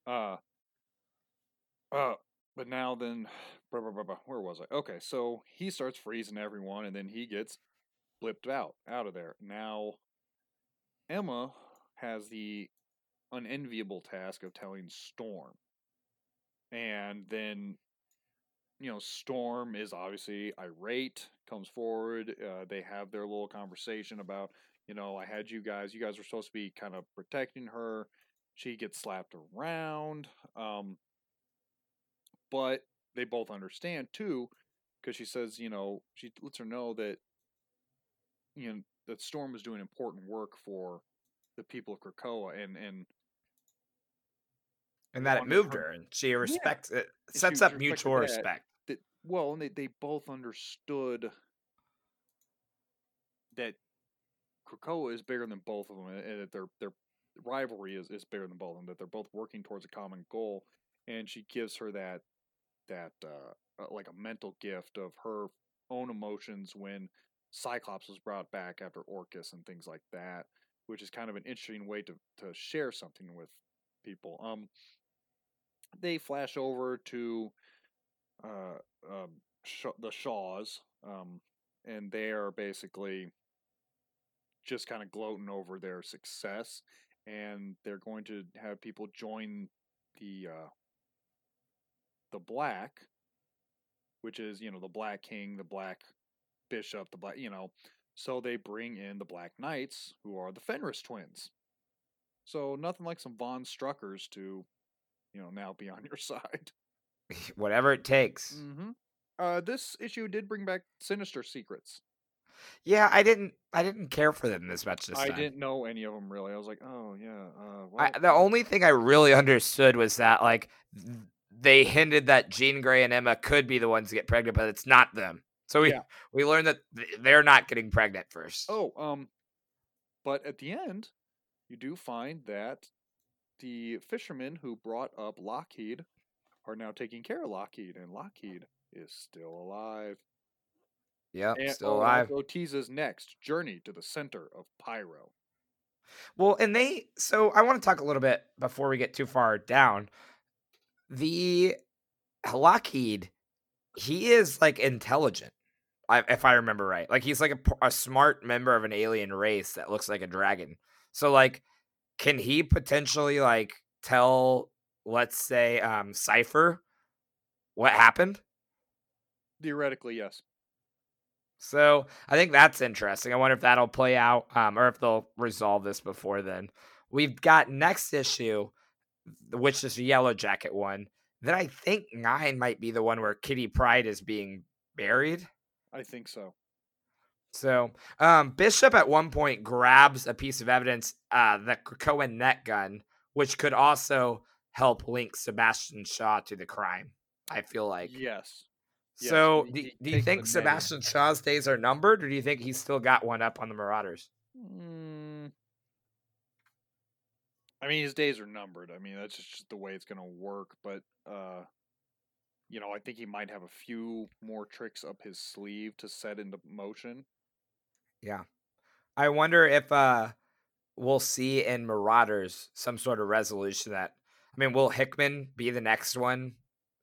Uh. Uh. But now then, blah, blah, blah, blah, where was I? Okay, so he starts freezing everyone, and then he gets blipped out out of there. Now, Emma has the unenviable task of telling Storm, and then, you know, Storm is obviously irate. Comes forward. Uh, they have their little conversation about, you know, I had you guys. You guys were supposed to be kind of protecting her she gets slapped around um but they both understand too because she says you know she lets her know that you know that storm is doing important work for the people of krakoa and and And that it moved her- her, and she respects it. she Sets up respected mutual respect. Well and they, they both understood that krakoa is bigger than both of them and and that their their rivalry is, is bigger than both of them that they're both working towards a common goal and she gives her that that uh, uh, like a mental gift of her own emotions when cyclops was brought back after orcus and things like that which is kind of an interesting way to to share something with people. Um they flash over to uh, um, Sh- the Shaws, um, and they are basically just kind of gloating over their success, and they're going to have people join the uh, the Black, which is you know the Black King, the Black Bishop, the Black you know. So they bring in the Black Knights, who are the Fenris twins. So nothing like some Von Struckers to, you know, now be on your side. Whatever it takes. Mm-hmm. Uh, this issue did bring back Sinister Secrets. Yeah, I didn't. I didn't care for them as much this I time. didn't know any of them really. I was like, oh yeah. Uh, I, the only thing I really understood was that like they hinted that Jean Grey and Emma could be the ones to get pregnant, but it's not them. So we Yeah. we learned that they're not getting pregnant first. Oh, um, but at the end, you do find that the fisherman who brought up Lockheed are now taking care of Lockheed, and Lockheed is still alive. yep, And still alive. Also next journey to the center of Pyro. Well, and they so I want to talk a little bit before we get too far down. The Lockheed, he is like intelligent, if I remember right. Like he's like a smart member of an alien race that looks like a dragon. So like, can he potentially like tell, let's say, um, Cypher what happened? Theoretically, yes. So I think that's interesting. I wonder if that'll play out, um, or if they'll resolve this before then. We've got next issue, which is a yellow jacket one. Then I think nine might be the one where Kitty Pryde is being buried. I think so. So um, Bishop at one point grabs a piece of evidence, uh, the Cohen net gun, which could also help link Sebastian Shaw to the crime. I feel like. yes. yes, So, he- do, he do you think. Sebastian Shaw's days are numbered, or do you think he's still got one up on the Marauders? Mm. I mean, his days are numbered. I mean, that's just the way it's going to work. But, uh, you know, I think he might have a few more tricks up his sleeve to set into motion. Yeah, I wonder if uh we'll see in Marauders some sort of resolution that I mean, will Hickman be the next one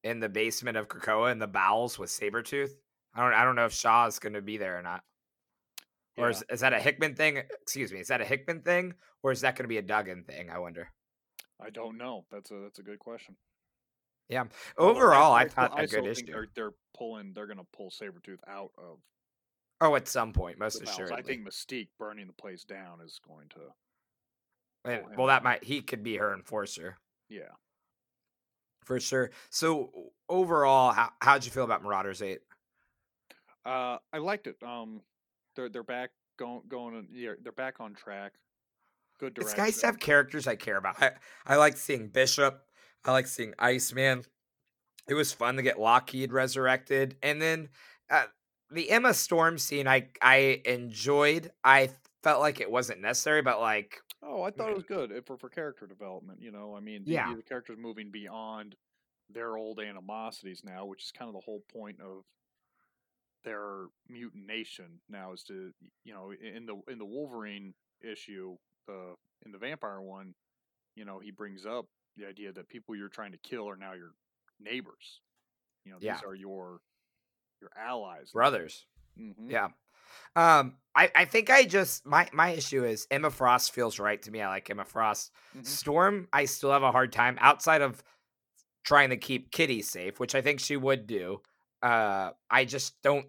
in the basement of Krakoa in the bowels with Sabretooth? I don't I don't know if Shaw is gonna be there or not. Yeah. Or is, is that a Hickman thing? Excuse me, is that a Hickman thing or is that gonna be a Duggan thing? I wonder. I don't know. That's a that's a good question. Yeah. Overall, I, I, I thought a good issue. They're, they're, pulling. They're going to pull Sabretooth out of. Oh, at some point, most assuredly. I think Mystique burning the place down is going to. And, well, that might he could be her enforcer. Yeah. For sure. So overall, how how'd you feel about Marauders Eight? Uh, I liked it. Um, they're they're back going going. Yeah, they're back on track. Good direction. It's nice to have characters I care about. I, I like seeing Bishop. I like seeing Iceman. It was fun to get Lockheed resurrected, and then uh, the Emma Storm scene. I I enjoyed. I felt like it wasn't necessary, but like oh, I thought it was good eh, for for character development. You know, I mean, the, yeah, the characters moving beyond their old animosities now, which is kind of the whole point of their mutination now is to you know in the in the Wolverine issue the in the vampire one you know he brings up the idea that people you're trying to kill are now your neighbors. You know, these yeah. are your your allies, brothers. Mm-hmm. Yeah. Um, I, I think I just my my issue is Emma Frost feels right to me. I like Emma Frost. Mm-hmm. Storm, I still have a hard time outside of trying to keep Kitty safe, which I think she would do. Uh, I just don't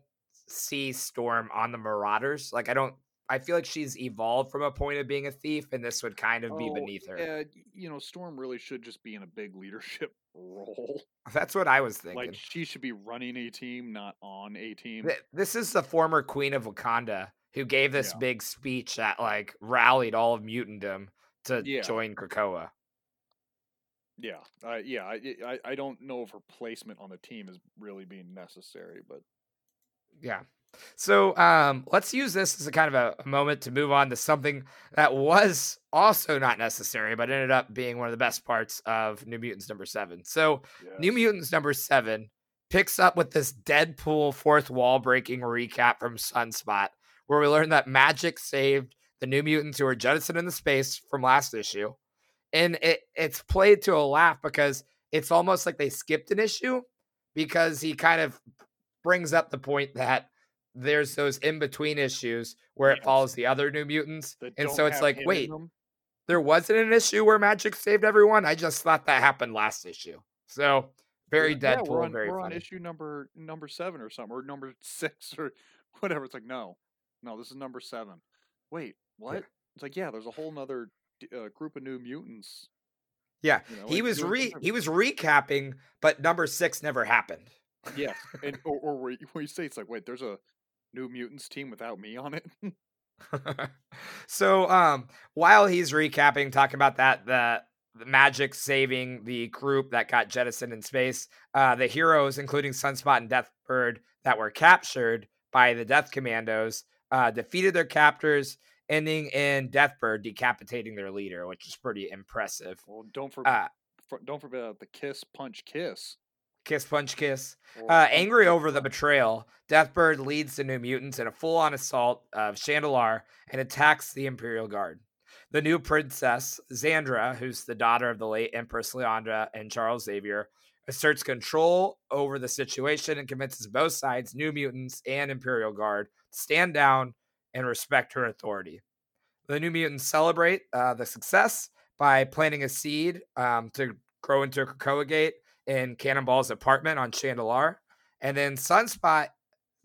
see Storm on the Marauders. Like I don't I feel like she's evolved from a point of being a thief, and this would kind of be oh, beneath her. Yeah, you know, Storm really should just be in a big leadership role. That's what I was thinking. Like she should be running a team, not on a team. This is the former Queen of Wakanda who gave this yeah. big speech that like rallied all of mutantdom to yeah. join Krakoa. Yeah, uh, yeah, I, I I don't know if her placement on the team is really being necessary, but yeah, so um, let's use this as a kind of a, moment to move on to something that was also not necessary, but ended up being one of the best parts of New Mutants number seven. So yes. New Mutants number seven picks up with this Deadpool fourth wall breaking recap from Sunspot, where we learn that Magik saved the New Mutants who were jettisoned into space from last issue. And it, it's played to a laugh because it's almost like they skipped an issue because he kind of brings up the point that there's those in between issues where yes. it follows the other New Mutants, and so it's like, wait, there wasn't an issue where Magik saved everyone. I just thought that happened last issue. So very yeah, Deadpool, we're on, very we're funny. on issue number number seven or something, or number six or whatever. It's like, no, no, this is number seven. Wait, what? Yeah. It's like, yeah, there's a whole nother uh, group of New Mutants. Yeah, you know, he was re he was recapping, but number six never happened. Yes, and or, or where, you, where you say it's like, wait, there's a New Mutants team without me on it. so um while he's recapping talking about that the the Magik saving the group that got jettisoned in space uh the heroes including sunspot and deathbird that were captured by the death commandos uh defeated their captors ending in deathbird decapitating their leader which is pretty impressive well don't forget uh, for, don't forget the kiss punch kiss Kiss Punch Kiss. Uh, angry over the betrayal, Deathbird leads the New Mutants in a full on assault of Chandilar and attacks the Imperial Guard. The new princess, Xandra, who's the daughter of the late Empress Lilandra and Charles Xavier, asserts control over the situation and convinces both sides, New Mutants and Imperial Guard, to stand down and respect her authority. The New Mutants celebrate uh, the success by planting a seed um, to grow into a Krakoa Gate in Cannonball's apartment on Chandilar. And then Sunspot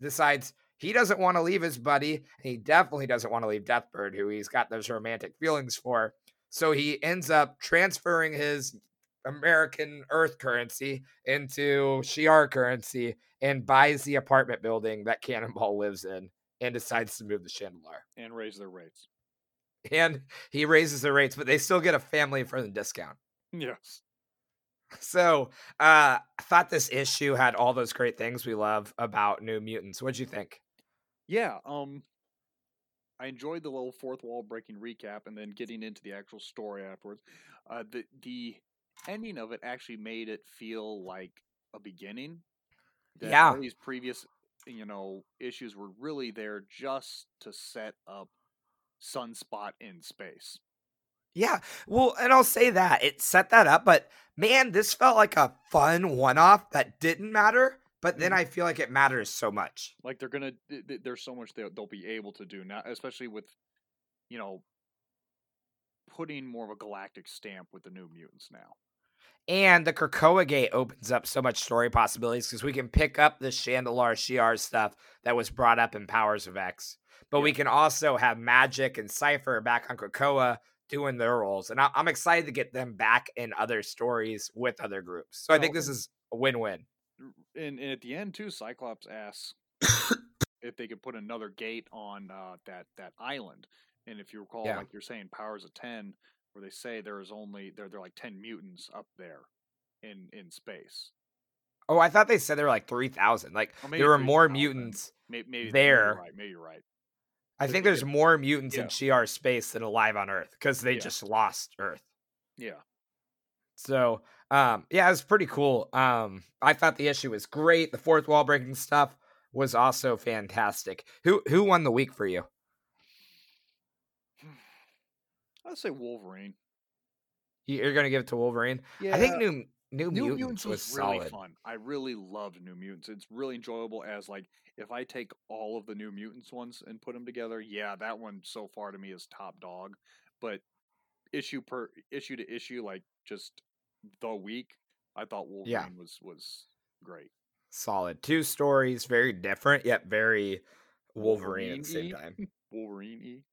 decides he doesn't want to leave his buddy. he definitely doesn't want to leave Deathbird, who he's got those romantic feelings for. So he ends up transferring his American Earth currency into Shi'ar currency and buys the apartment building that Cannonball lives in and decides to move to Chandilar. And raise their rates. And he raises their rates, but they still get a family friendly discount. Yes. So, uh, I thought this issue had all those great things we love about New Mutants. What'd you think? Yeah, um, I enjoyed the little fourth wall breaking recap and then getting into the actual story afterwards. Uh, the the ending of it actually made it feel like a beginning. Yeah, these previous you know issues were really there just to set up Sunspot in space. Yeah. Well, and I'll say that it set that up, but man, this felt like a fun one off that didn't matter. But then Mhm. I feel like it matters so much. Like they're gonna, th- th- there's so much they'll, they'll be able to do now, especially with, you know, putting more of a galactic stamp with the New Mutants now. And the Krakoa Gate opens up so much story possibilities because we can pick up the Chandilar Shi'ar stuff that was brought up in Powers of X. But we can also have Magik and Cypher back on Krakoa doing their roles. And I- I'm excited to get them back in other stories with other groups. So I think this is a win win. And, and at the end too, Cyclops asks if they could put another gate on uh, that that island. And if you recall, Yeah. like you're saying, Powers of Ten, where they say there is only there there are like ten mutants up there in in space. Oh, I thought they said there were like 3,000. Like Or there were more 3,000. mutants. Maybe, maybe There. Maybe you're right. Maybe you're right. I think there's more mutants in yeah. Shi'ar space than alive on Earth because they Yeah. just lost Earth. Yeah. So, um, yeah, it was pretty cool. Um, I thought the issue was great. The fourth wall breaking stuff was also fantastic. Who who won the week for you? I'd say Wolverine. You- You're gonna give it to Wolverine. Yeah. I think New New, New Mutants, Mutants was, was really solid. fun. I really loved New Mutants. It's really enjoyable as like if I take all of the New Mutants ones and put them together, yeah, that one so far to me is top dog. But issue per issue to issue, like just the week, I thought Wolverine Yeah. was was great. Solid. Two stories, very different yet very Wolverine at the same time. Wolverine.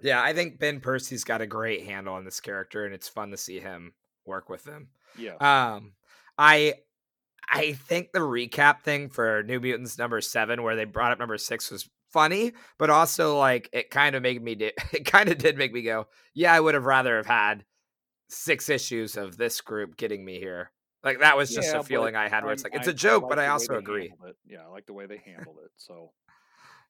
Yeah, I think Ben Percy's got a great handle on this character, and it's fun to see him work with them. Yeah. Um, I I think the recap thing for New Mutants number seven, where they brought up number six, was funny, but also like it kind of made me di- it kind of did make me go, yeah, I would have rather have had six issues of this group getting me here. Like that was just Yeah, a feeling I had where it's like it's a joke, like but I also agree. Yeah, I like the way they handled it. So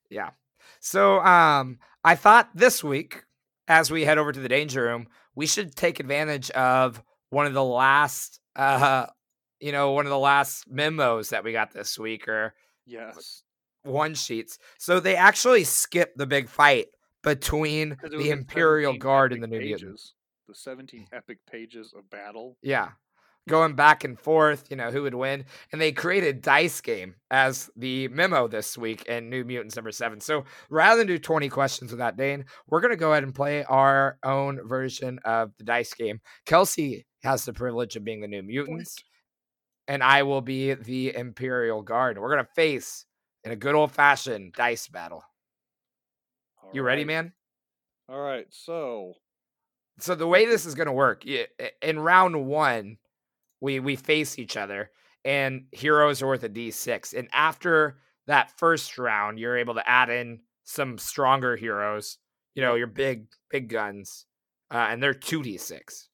Yeah. So um I thought this week, as we head over to the danger room, we should take advantage of one of the last uh you know, one of the last memos that we got this week or yes. one sheets. So they actually skipped the big fight between the Imperial Guard and the New Mutants. The 17 epic pages of battle. Yeah. Going back and forth, you know, who would win. And they created Dice Game as the memo this week in New Mutants number seven. So rather than do 20 questions with that, Dane, we're going to go ahead and play our own version of the Dice Game. Kelsey has the privilege of being the New Mutants, and I will be the Imperial Guard. We're going to face in a good old fashioned dice battle. You ready, man? All right. So, so the way this is going to work in round one we we face each other and heroes are worth a d6 and after that first round you're able to add in some stronger heroes you know your big big guns uh, and they're 2d6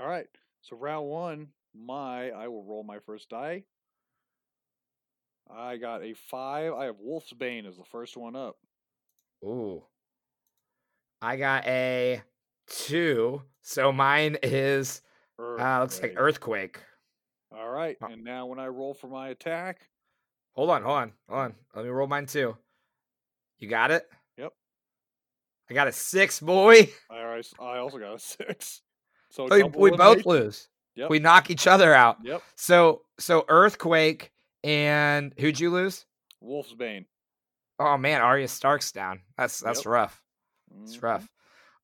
all right. So round 1, my I will roll my first die. I got a 5. I have Wolfsbane as the first one up. ooh i got a two so mine is uh looks like Earthquake. All right. And now when I roll for my attack, hold on hold on hold on let me roll mine too you got it Yep. i got a six boy All right. I already s- I also got a 6. So we, we both lose Yep. we knock each other out Yep. So so earthquake and who'd you lose? Wolfsbane. Oh man, Arya Stark's down. That's that's Yep. rough. It's Mhm. rough.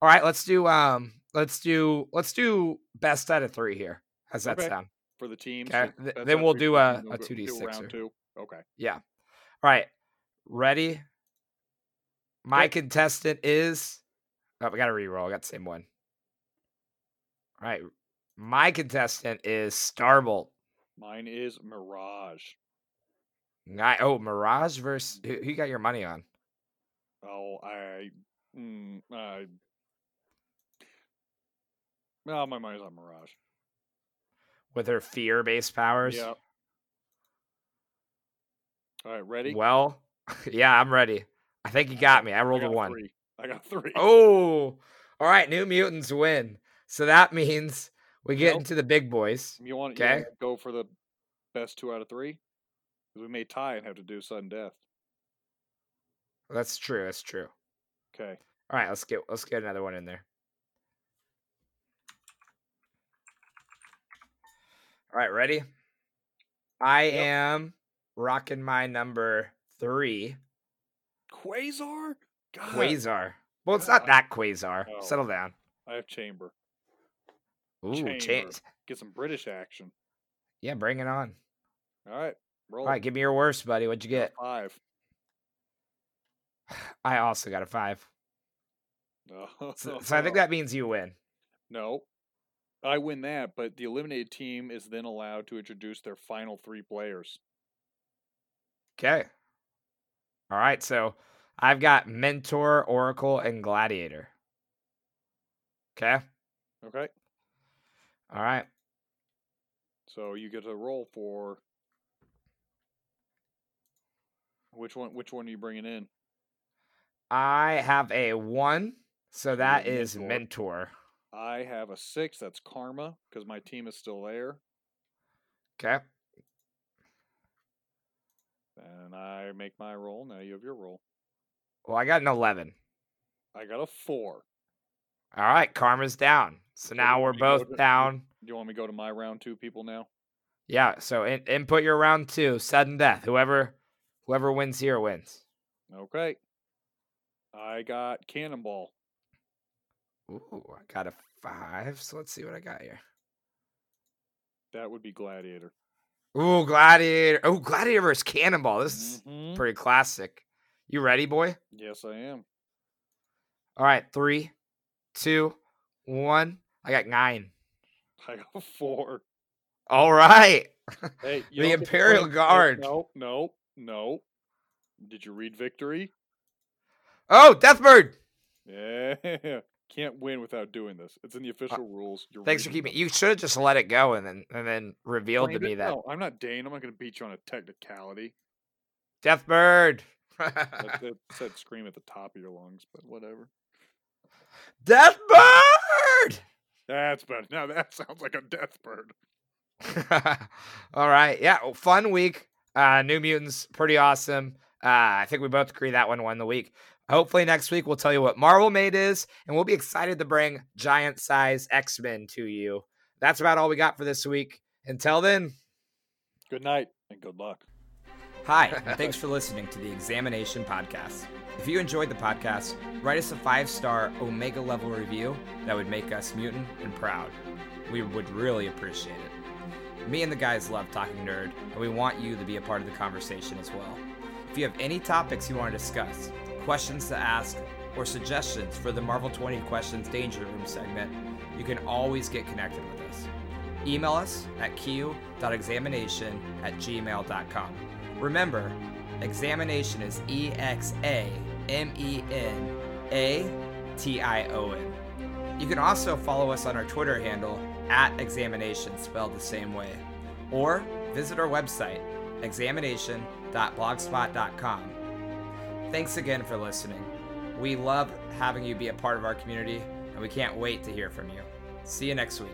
All right, let's do um let's do let's do best out of three here. How's that Okay. sound? For the teams. Okay, so th- then we'll do a- a we'll 2d6 round two. Okay. Yeah. All right. Ready? My contestant is Oh, we gotta re-roll. I got the same one. All right. My contestant is Starbolt. Mine is Mirage. Guy oh Mirage versus who, who you got your money on? Oh, I. Mm, I. No, my money's on Mirage. With her fear based powers? Yep. All right, ready? Well, yeah, I'm ready. I think you got me. I rolled a one. Three. I got three. Oh, all right. New Mutants win. So that means we get nope. into the big boys. You want, okay? to go for the best two out of three? Because we may tie and have to do sudden death. That's true. That's true. Okay. All right. Let's get let's get another one in there. All right. Ready? I yep. am rocking my number three. Quasar. God. Quasar. Well, it's not that Quasar. Oh. Settle down. I have chamber. Ooh, Chamber. Cha- Get some British action. Yeah, bring it on. All right. Roll. All right, give me your worst, buddy. What'd you get? Five. I also got a five. Oh, no. so, so I think oh. that means you win. No. I win that, but the eliminated team is then allowed to introduce their final three players. Okay. All right, so I've got Mentor, Oracle, and Gladiator. Okay. Okay. All right. So you get a roll for which one? Which one are you bringing in? I have a one, so that is mentor. mentor. I have a six. That's karma because my team is still there. Okay. And I make my roll. Now you have your roll. Well, I got an eleven. I got a four. All right, karma's down. So, now we're both to, down. Do you want me to go to my round two people now? Yeah. So in, input your round two, sudden death. Whoever whoever wins here wins. Okay. I got cannonball. Ooh, I got a five. So let's see what I got here. That would be Gladiator. Ooh, Gladiator. Oh, Gladiator versus Cannonball. This is mm-hmm. pretty classic. You ready, boy? Yes, I am. All right, three, two, one. I got nine. I got four. All right. Hey, the Imperial Guard. No, no, no. Did you read Victory? Oh, Deathbird. Yeah. Can't win without doing this. It's in the uh, official uh, rules. You're thanks for keeping. You should have just let it go and then and then revealed to me that. No, I'm not Dane. I'm not going to beat you on a technicality. Deathbird. that, that said scream at the top of your lungs, but whatever. Deathbird. That's better. Now that sounds like a Deathbird. All right. Yeah. Well, fun week. Uh, New Mutants, pretty awesome. Uh, I think we both agree that one won the week. Hopefully next week we'll tell you what Marvel Made is, and we'll be excited to bring giant size X Men to you. That's about all we got for this week. Until then, good night and good luck. Hi, and thanks for listening to the Examenation Podcast. If you enjoyed the podcast, write us a five star Omega level review that would make us mutant and proud. We would really appreciate it. Me and the guys love talking nerd, and we want you to be a part of the conversation as well. If you have any topics you want to discuss, questions to ask, or suggestions for the Marvel 20 Questions Danger Room segment, you can always get connected with us. Email us at q.examenation at gmail.com. Remember, examenation is E X A M E N A T I O N. You can also follow us on our Twitter handle at examenation, spelled the same way, or visit our website, examenation.blogspot.com Thanks again for listening. We love having you be a part of our community, and we can't wait to hear from you. See you next week.